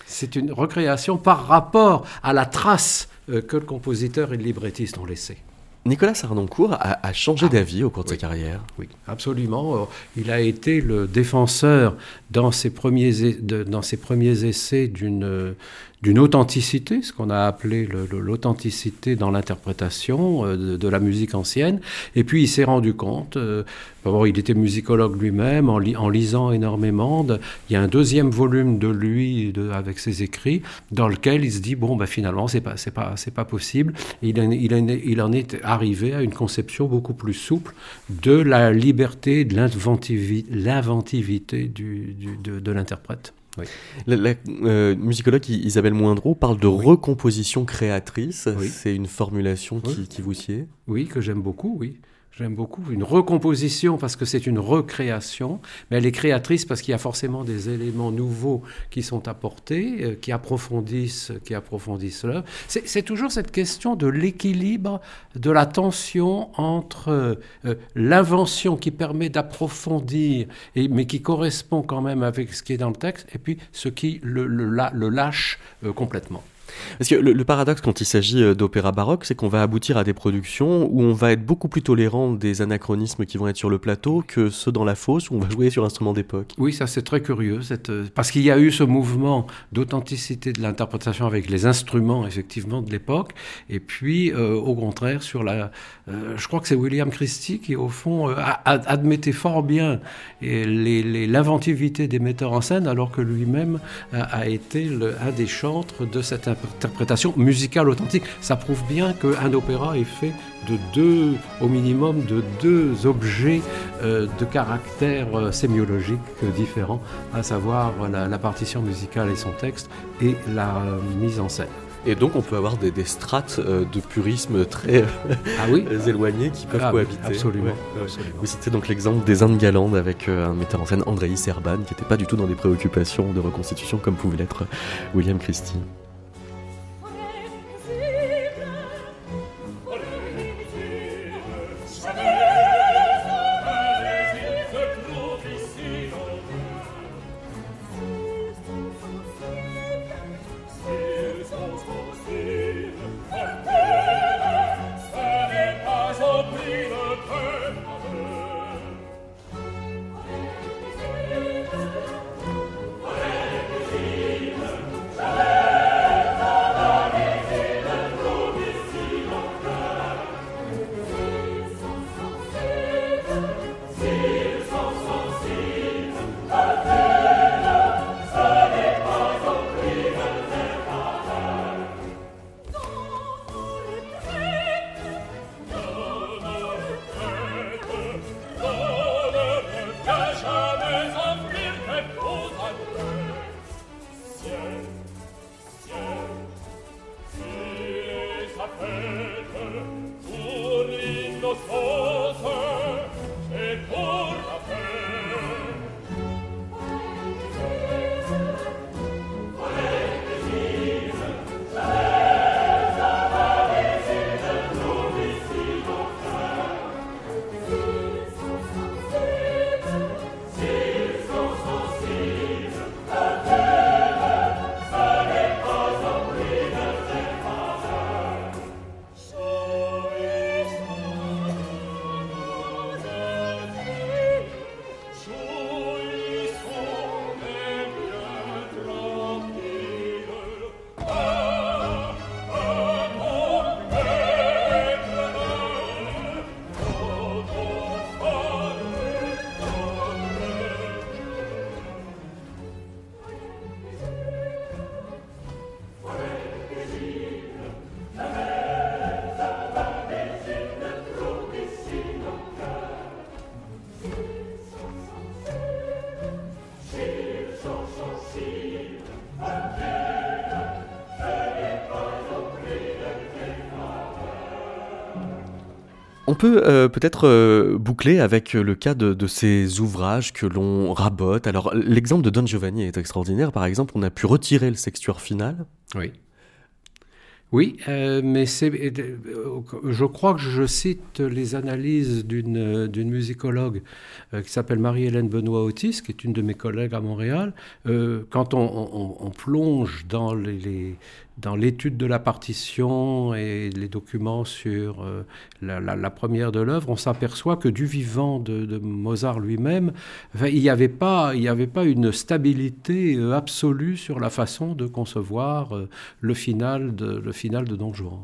C'est une recréation par rapport à la trace que le compositeur et le librettiste ont laissée. Nicolas Sarnoncourt a, changé ah d'avis au cours de sa carrière. Oui, absolument. Euh, il a été le défenseur dans ses premiers, dans ses premiers essais d'une d'une authenticité, ce qu'on a appelé l'authenticité dans l'interprétation euh, de, la musique ancienne. Et puis il s'est rendu compte, euh, il était musicologue lui-même, en, lisant énormément, il y a un deuxième volume de lui de, avec ses écrits, dans lequel il se dit, bon, ben, finalement, c'est pas, pas, pas possible. il, en, est arrivé à une conception beaucoup plus souple de la liberté, de l'inventivité du, de, de l'interprète. La, euh, musicologue Isabelle Moindreau parle de recomposition créatrice. C'est une formulation qui, qui vous sied? Oui, que j'aime beaucoup, oui. J'aime beaucoup une recomposition parce que c'est une recréation, mais elle est créatrice parce qu'il y a forcément des éléments nouveaux qui sont apportés, euh, qui approfondissent, qui approfondissent l'œuvre. C'est toujours cette question de l'équilibre, de la tension entre euh, l'invention qui permet d'approfondir, mais qui correspond quand même avec ce qui est dans le texte, et puis ce qui le, le, lâche euh, complètement. Parce que le, paradoxe quand il s'agit euh, d'opéra baroque, c'est qu'on va aboutir à des productions où on va être beaucoup plus tolérant des anachronismes qui vont être sur le plateau que ceux dans la fosse où on va jouer sur instruments d'époque. Oui, ça c'est très curieux. Euh, parce qu'il y a eu ce mouvement d'authenticité de l'interprétation avec les instruments effectivement de l'époque, et puis euh, au contraire sur la... je crois que c'est William Christie qui au fond admettait fort bien l'inventivité des metteurs en scène alors que lui-même a, été un des chantres de cette interprétation musicale authentique. Ça prouve bien qu'un opéra est fait de deux, au minimum, de deux objets euh, de caractère euh, sémiologique différents, à savoir la, partition musicale et son texte et la euh, mise en scène. Et donc on peut avoir des, strates de purisme très ah oui *laughs* éloignées qui peuvent ah cohabiter. Absolument, Vous citez donc l'exemple des Indes galantes avec un metteur en scène, Andrei Serban, qui n'était pas du tout dans des préoccupations de reconstitution comme pouvait l'être William Christie. On peut euh, peut-être euh, boucler avec le cas de, ces ouvrages que l'on rabote. Alors l'exemple de Don Giovanni est extraordinaire. Par exemple, on a pu retirer le sextuor final. Oui. Oui, euh, mais c'est, je crois que je cite les analyses d'une, d'une musicologue qui s'appelle Marie-Hélène Benoît-Otis, qui est une de mes collègues à Montréal. quand on, plonge dans les dans l'étude de la partition et les documents sur euh, la, première de l'œuvre, on s'aperçoit que du vivant de, Mozart lui-même, il n'y avait, pas, une stabilité euh, absolue sur la façon de concevoir euh, le, final de, Don Juan.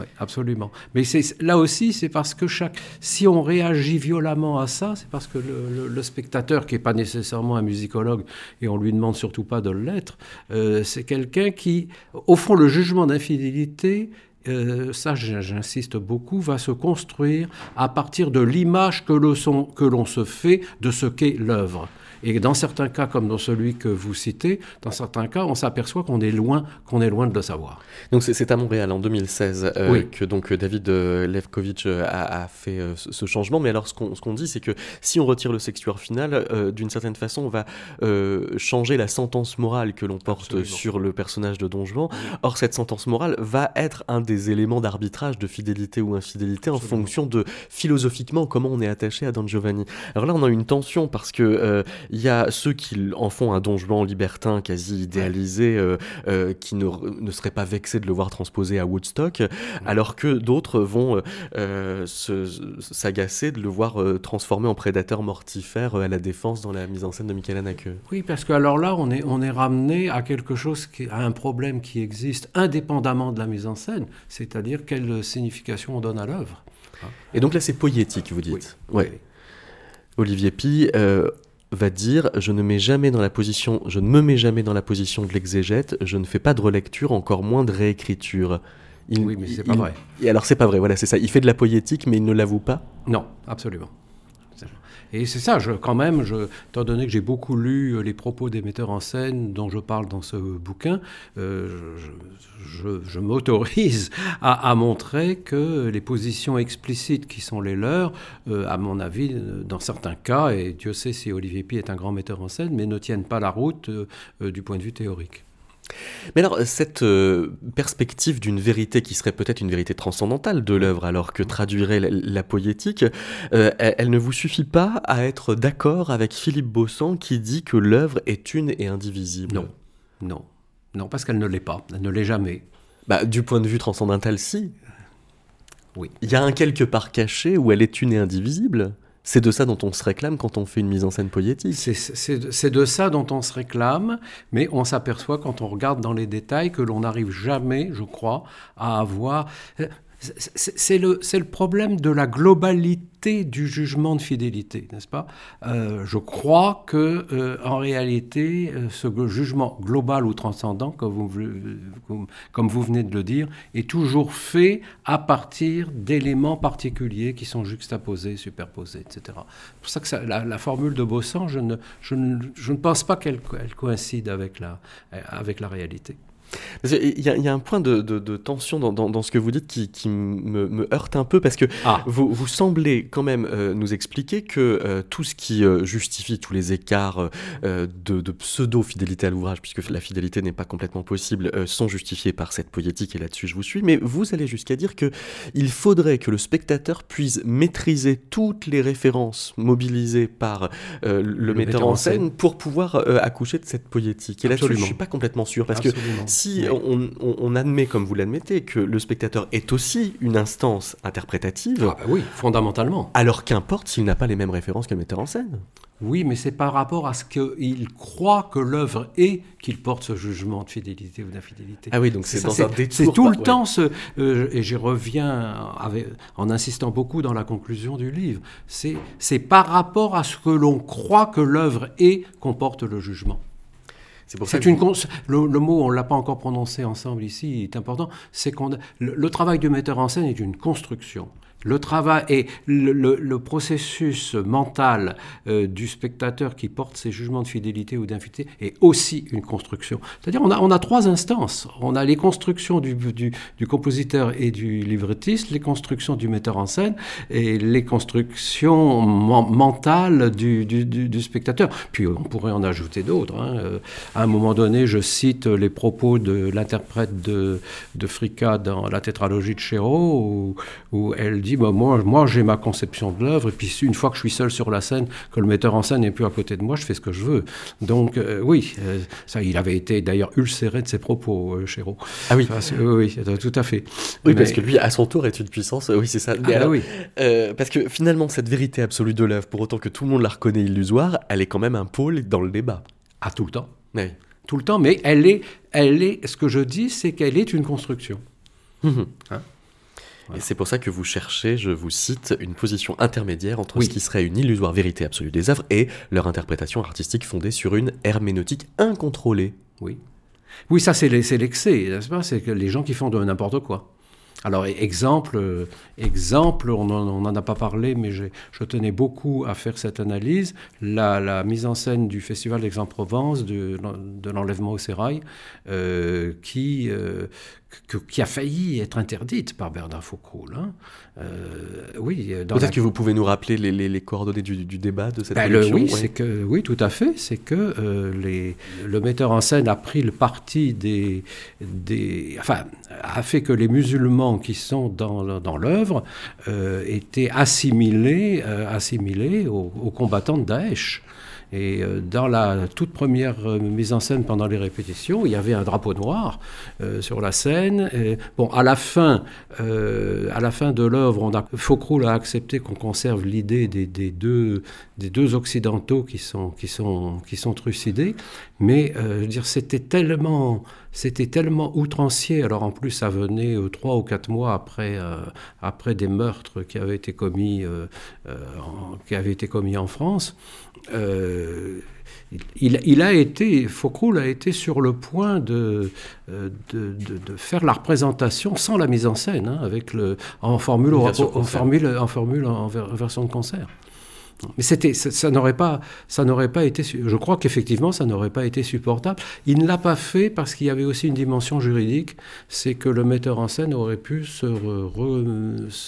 Oui, absolument. Mais là aussi, c'est parce que chaque, si on réagit violemment à ça, c'est parce que le, spectateur, qui n'est pas nécessairement un musicologue, et on lui demande surtout pas de l'être, euh, c'est quelqu'un qui, au fond, le jugement d'infidélité, euh, ça j'insiste beaucoup, va se construire à partir de l'image que l'on se fait de ce qu'est l'œuvre. Et dans certains cas, comme dans celui que vous citez, dans certains cas, on s'aperçoit qu'on est loin, qu'on est loin de le savoir. Donc c'est à Montréal en 2016 euh, que donc David euh, Levkovitch euh, a, fait ce changement. Mais alors ce qu'on dit, c'est que si on retire le sextuaire final, d'une certaine façon, on va changer la sentence morale que l'on porte sur le personnage de Don Juan. Or cette sentence morale va être un des éléments d'arbitrage de fidélité ou infidélité en fonction de philosophiquement comment on est attaché à Don Giovanni. Alors là, on a une tension parce que il y a ceux qui en font un donjon libertin quasi idéalisé, euh, euh, qui ne, ne seraient pas vexés de le voir transposé à Woodstock, alors que d'autres vont euh, s'agacer de le voir transformé en prédateur mortifère à la défense dans la mise en scène de Michael Haneke. Oui, parce que alors là, on est, on est ramené à quelque chose, qui, à un problème qui existe indépendamment de la mise en scène, c'est-à-dire quelle signification on donne à l'œuvre. Et donc là, c'est poétique, vous dites. Oui. Ouais. Olivier Pi, va dire je ne mets jamais dans la position, je ne me mets jamais dans la position de l'exégète, je ne fais pas de relecture, encore moins de réécriture. oui, mais c'est pas vrai. Et alors c'est pas vrai, voilà, c'est ça. Il fait de la poétique, mais il ne l'avoue pas? Non, absolument. Et c'est ça, quand même, je, étant donné que j'ai beaucoup lu euh, les propos des metteurs en scène dont je parle dans ce bouquin, euh, je, m'autorise *laughs* à, montrer que les positions explicites qui sont les leurs, euh, à mon avis, dans certains cas, et Dieu sait si Olivier Pi est un grand metteur en scène, mais ne tiennent pas la route du point de vue théorique. Mais alors, cette euh, perspective d'une vérité qui serait peut-être une vérité transcendantale de l'œuvre, alors que traduirait la, poétique, euh, elle, ne vous suffit pas à être d'accord avec Philippe Bossan qui dit que l'œuvre est une et indivisible? Non, non, non, parce qu'elle ne l'est pas, elle ne l'est jamais. Bah, du point de vue transcendantal, si. Oui. Il y a un quelque part caché où elle est une et indivisible c'est de ça dont on se réclame quand on fait une mise en scène poétique. C'est de ça dont on se réclame, mais on s'aperçoit quand on regarde dans les détails que l'on n'arrive jamais, je crois, à avoir... C'est le, problème de la globalité du jugement de fidélité, n'est-ce pas? Euh, Je crois que, euh, en réalité, euh, ce jugement global ou transcendant, comme vous, venez de le dire, est toujours fait à partir d'éléments particuliers qui sont juxtaposés, superposés, etc. C'est pour ça que la, formule de Bossan, je ne, je ne, pense pas qu'elle coïncide avec la réalité. Il y, a un point de, tension dans, ce que vous dites qui, me, heurte un peu parce que ah. vous, semblez quand même euh, nous expliquer que euh, tout ce qui euh, justifie tous les écarts de, pseudo-fidélité à l'ouvrage, puisque la fidélité n'est pas complètement possible, sont justifiés par cette poétique et là-dessus je vous suis, mais vous allez jusqu'à dire que il faudrait que le spectateur puisse maîtriser toutes les références mobilisées par le, metteur en scène, pour pouvoir accoucher de cette poétique. Et là-dessus je suis pas complètement sûr parce que si on, admet, comme vous l'admettez, que le spectateur est aussi une instance interprétative. Ah bah oui, fondamentalement. Alors qu'importe s'il n'a pas les mêmes références que le metteur en scène. Oui, mais c'est par rapport à ce qu'il croit que l'œuvre est qu'il porte ce jugement de fidélité ou d'infidélité. Ah oui, donc c'est dans un détour. C'est tout le temps ce, euh, et j'y reviens en insistant beaucoup dans la conclusion du livre. C'est par rapport à ce que l'on croit que l'œuvre est qu'on porte le jugement. C'est une le, le, mot, on l'a pas encore prononcé ensemble ici, est important. C'est qu'on le, travail du metteur en scène est une construction. Le travail et le, processus mental euh, du spectateur qui porte ses jugements de fidélité ou d'infidélité est aussi une construction. C'est-à-dire on a, on a trois instances. On a les constructions du, du, compositeur et du librettiste, les constructions du metteur en scène et les constructions mentales du, du, spectateur. Puis on pourrait en ajouter d'autres. Hein. Euh, à un moment donné, je cite les propos de l'interprète de, de dans la tétralogie de Chéreau où elle dit bah, moi, moi j'ai ma conception de l'œuvre, et puis une fois que je suis seul sur la scène, que le metteur en scène n'est plus à côté de moi, je fais ce que je veux. Donc euh, oui, euh, ça, il avait été d'ailleurs ulcéré de ses propos, euh, Chéreau. Ah oui. oui, tout à fait. Oui, parce que lui, à son tour, est une puissance. Oui, c'est ça. Ah, oui. parce que finalement, cette vérité absolue de l'œuvre, pour autant que tout le monde la reconnaît illusoire, elle est quand même un pôle dans le débat. À tout le temps. Oui. Tout le temps, mais elle est, elle est. Ce que je dis, c'est qu'elle est une construction. Mmh hein et c'est pour ça que vous cherchez, je vous cite, une position intermédiaire entre ce qui serait une illusoire vérité absolue des œuvres et leur interprétation artistique fondée sur une herméneutique incontrôlée. Oui. Oui, ça c'est l'excès, n'est-ce pas? C'est que les gens qui font de n'importe quoi. Alors, exemple, euh, exemple on n'en a pas parlé, mais je tenais beaucoup à faire cette analyse. La, mise en scène du Festival d'Aix-en-Provence, de, l'enlèvement au sérail, euh, qui, euh, qui a failli être interdite par Bernard. Hein. Euh, oui, Peut-être que vous pouvez nous rappeler les, coordonnées du, débat de cette ben, oui, c'est que oui, tout à fait. C'est que euh, les, le metteur en scène a pris le parti des, des, enfin, a fait que les musulmans qui sont dans, dans l'œuvre euh, étaient assimilés, assimilés aux, aux, combattants de Daesh. Et euh, dans la toute première euh, mise en scène pendant les répétitions, il y avait un drapeau noir euh, sur la scène. bon, à la fin, à la fin de l'œuvre, Faucroul a accepté qu'on conserve l'idée des, deux, occidentaux qui sont trucidés. Mais je veux dire, c'était tellement, c'était tellement outrancier. Alors en plus, ça venait trois ou quatre mois après, après des meurtres qui avaient été commis, qui avaient été commis en France. Euh, il, a été, Faucroul a été sur le point de, euh, de, faire la représentation sans la mise en scène, hein, avec le, en formule, en formule, en, formule en version de concert. Mais c'était, ça, n'aurait pas, ça n'aurait pas été. Je crois qu'effectivement, ça n'aurait pas été supportable. Il ne l'a pas fait parce qu'il y avait aussi une dimension juridique, c'est que le metteur en scène aurait pu se,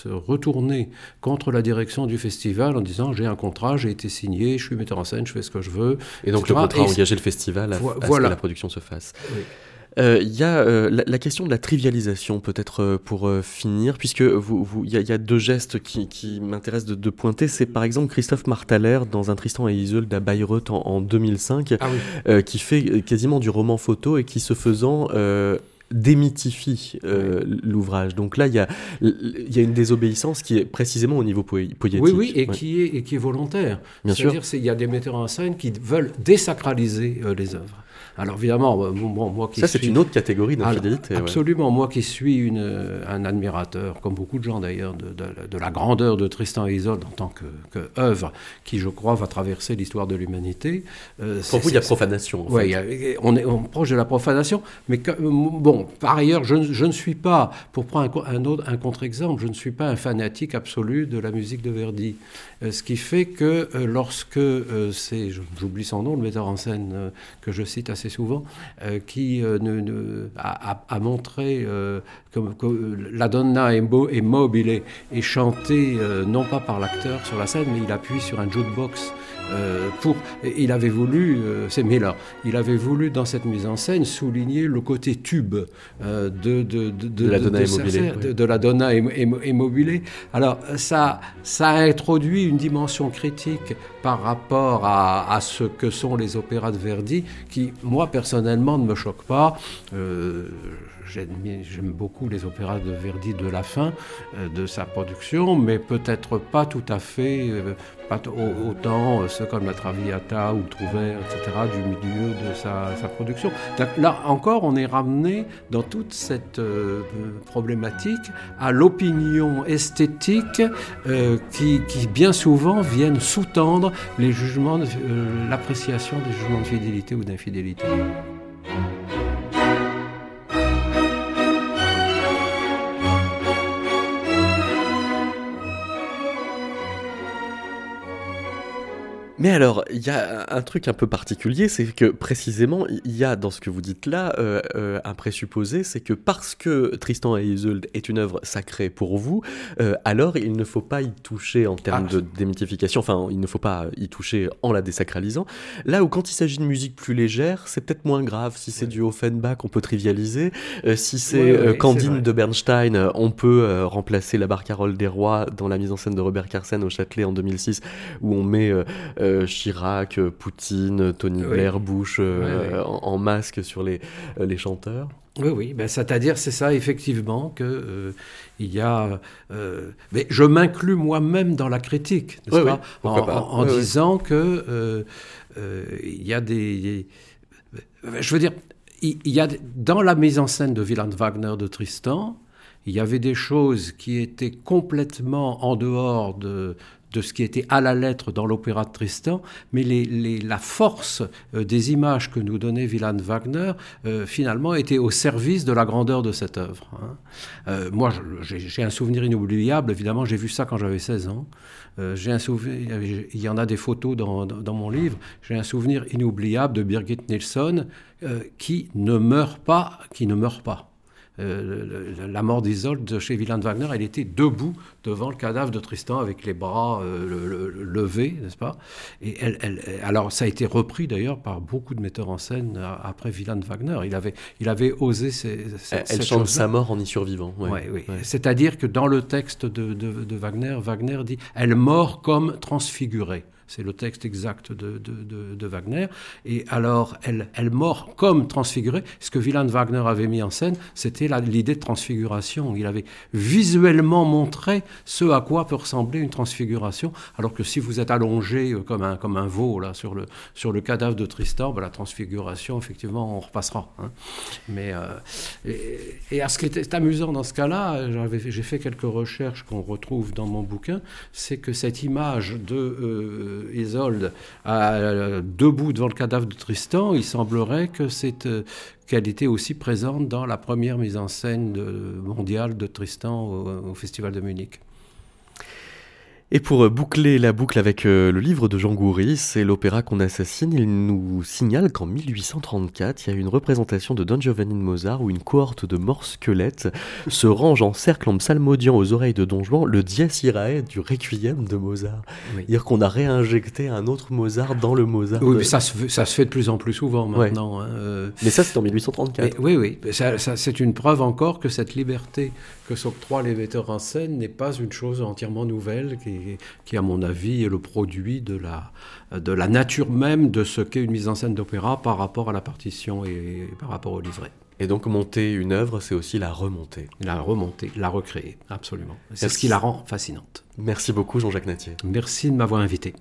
retourner contre la direction du festival en disant j'ai un contrat, j'ai été signé, je suis metteur en scène, je fais ce que je veux. Et donc le contrat a engagé le festival à, ce que la production se fasse. Il y a euh, la, question de la trivialisation, peut-être euh, pour finir, puisque il vous, vous, y, y, a deux gestes qui, qui m'intéressent de, pointer. C'est par exemple Christophe Martaler dans un Tristan et Isolde à Bayreuth en, 2005, ah qui fait quasiment du roman photo et qui se faisant démythifie l'ouvrage. Donc là, il y a, y a une désobéissance qui est précisément au niveau poétique. Oui, oui, et, qui, est, et qui est volontaire. Bien sûr. C'est-à-dire qu'il y a des metteurs en scène qui veulent désacraliser les œuvres. Alors évidemment, euh, moi qui ça c'est une autre catégorie d'infidélité. Absolument, moi qui suis une, euh, un admirateur, comme beaucoup de gens d'ailleurs, de, de, la grandeur de Tristan et Isolde en tant que, que œuvre qui, je crois, va traverser l'histoire de l'humanité. Euh, Pour vous, il y a profanation. Oui, on est proche de la profanation, mais bon, par ailleurs, je, je, ne suis pas, pour prendre un, autre, un contre-exemple, je ne suis pas un fanatique absolu de la musique de Verdi. Ce qui fait que lorsque c'est, j'oublie son nom, le metteur en scène que je cite assez souvent, euh, qui euh, a, montré euh, que, la donna est, est mobile et chantée non pas par l'acteur sur la scène, mais il appuie sur un jukebox euh, pour, il avait voulu, euh, c'est Miller, il avait voulu dans cette mise en scène souligner le côté tube euh, de, de, de, de, la Donna de, la Donna immobilée. Alors ça, ça a introduit une dimension critique par rapport à, à, ce que sont les opéras de Verdi, qui moi personnellement ne me choque pas. J'aime beaucoup les opéras de Verdi de la fin de sa production, mais peut-être pas tout à fait autant euh, ceux comme la Traviata ou Trouvert, etc., du milieu de sa, production. Là encore, on est ramené dans toute cette euh, problématique à l'opinion esthétique euh, qui, bien souvent viennent sous-tendre les jugements, l'appréciation des jugements de fidélité ou d'infidélité. Mais alors, il y a un truc un peu particulier, c'est que précisément, il y a dans ce que vous dites là euh, euh, un présupposé, c'est que parce que Tristan et Isolde est une œuvre sacrée pour vous, euh, alors il ne faut pas y toucher en termes Ah. de démythification, enfin, il ne faut pas y toucher en la désacralisant. Là où quand il s'agit de musique plus légère, c'est peut-être moins grave. Si c'est du Offenbach, on peut trivialiser. Si c'est Ouais, ouais, vrai. de Bernstein, on peut remplacer la barcarolle des rois dans la mise en scène de Robert Carsen au Châtelet en 2006, où on met euh, euh, Chirac, euh, Poutine, Tony Oui. Blair, Bush euh. En, en masque sur les, euh, les chanteurs. Oui, oui, ben, c'est-à-dire, c'est ça, effectivement, que euh, il y a. euh, mais je m'inclus moi-même dans la critique, n'est-ce Oui, pas? En, pas? en- en Oui, oui. disant que euh, euh, il y a des. Je veux dire, il il y a dans la mise en scène de Wieland Wagner de Tristan, il y avait des choses qui étaient complètement en dehors de, de ce qui était à la lettre dans l'opéra de Tristan, mais la force euh, des images que nous donnait Wieland Wagner, euh, finalement, était au service de la grandeur de cette œuvre. hein. Euh, moi, j'ai un souvenir inoubliable, évidemment, j'ai vu ça quand j'avais 16 ans. J'ai un souvenir, il y en a des photos dans, dans- dans mon livre, j'ai un souvenir inoubliable de Birgit Nilsson qui ne meurt pas, qui ne meurt pas. Euh, la mort d'Isolde de chez Wieland Wagner, elle était debout devant le cadavre de Tristan avec les bras euh, le- le- le- levés, n'est-ce pas? Et elle, elle- alors ça a été repris d'ailleurs par beaucoup de metteurs en scène euh, après Wieland Wagner. Il avait, il avait osé ces, ces- Elle, cette chante sa mort en y survivant. ouais. Ouais, oui. Ouais. C'est-à-dire que dans le texte de, de- de Wagner, Wagner dit Elle mort comme transfigurée. C'est le texte exact de, Wagner. Et alors, elle, elle mort comme transfigurée. Ce que Wieland Wagner avait mis en scène, c'était l'idée de transfiguration. Il avait visuellement montré ce à quoi peut ressembler une transfiguration. Alors que si vous êtes allongé euh, comme un, comme un veau là, sur, le, sur le cadavre de Tristan, ben, la transfiguration, effectivement, on repassera. hein. Mais, euh, et, à ce qui était amusant dans ce cas-là, j'ai fait quelques recherches qu'on retrouve dans mon bouquin, c'est que cette image de euh, Isolde à- debout devant le cadavre de Tristan, il semblerait que c'est euh, qu'elle était aussi présente dans la première mise en scène mondiale de Tristan au Festival de Munich. Et pour euh, boucler la boucle avec euh, le livre de Jean Goury, c'est l'opéra qu'on assassine. Il nous signale qu'en 1834, il y a eu une représentation de Don Giovanni de Mozart où une cohorte de morts squelettes se range en cercle en psalmodiant aux oreilles de Don Juan le Dies Irae du Requiem de Mozart. Oui. Dire qu'on a réinjecté un autre Mozart dans le Mozart. Oui, de- mais ça se, fait- ça se fait de plus en plus souvent Ouais. maintenant. hein, euh, Mais ça, c'est en 1834. Mais oui, oui, mais ça- ça- c'est une preuve encore que cette liberté que s'octroient les metteurs en scène n'est pas une chose entièrement nouvelle, qui, qui, à mon avis, est le produit de la, de la nature même de ce qu'est une mise en scène d'opéra par rapport à la partition et par rapport au livret. Et donc monter une œuvre, c'est aussi la remonter. La remonter, la recréer, absolument. C'est ce qui la rend fascinante. Merci beaucoup Jean-Jacques Natier. Merci de m'avoir invité.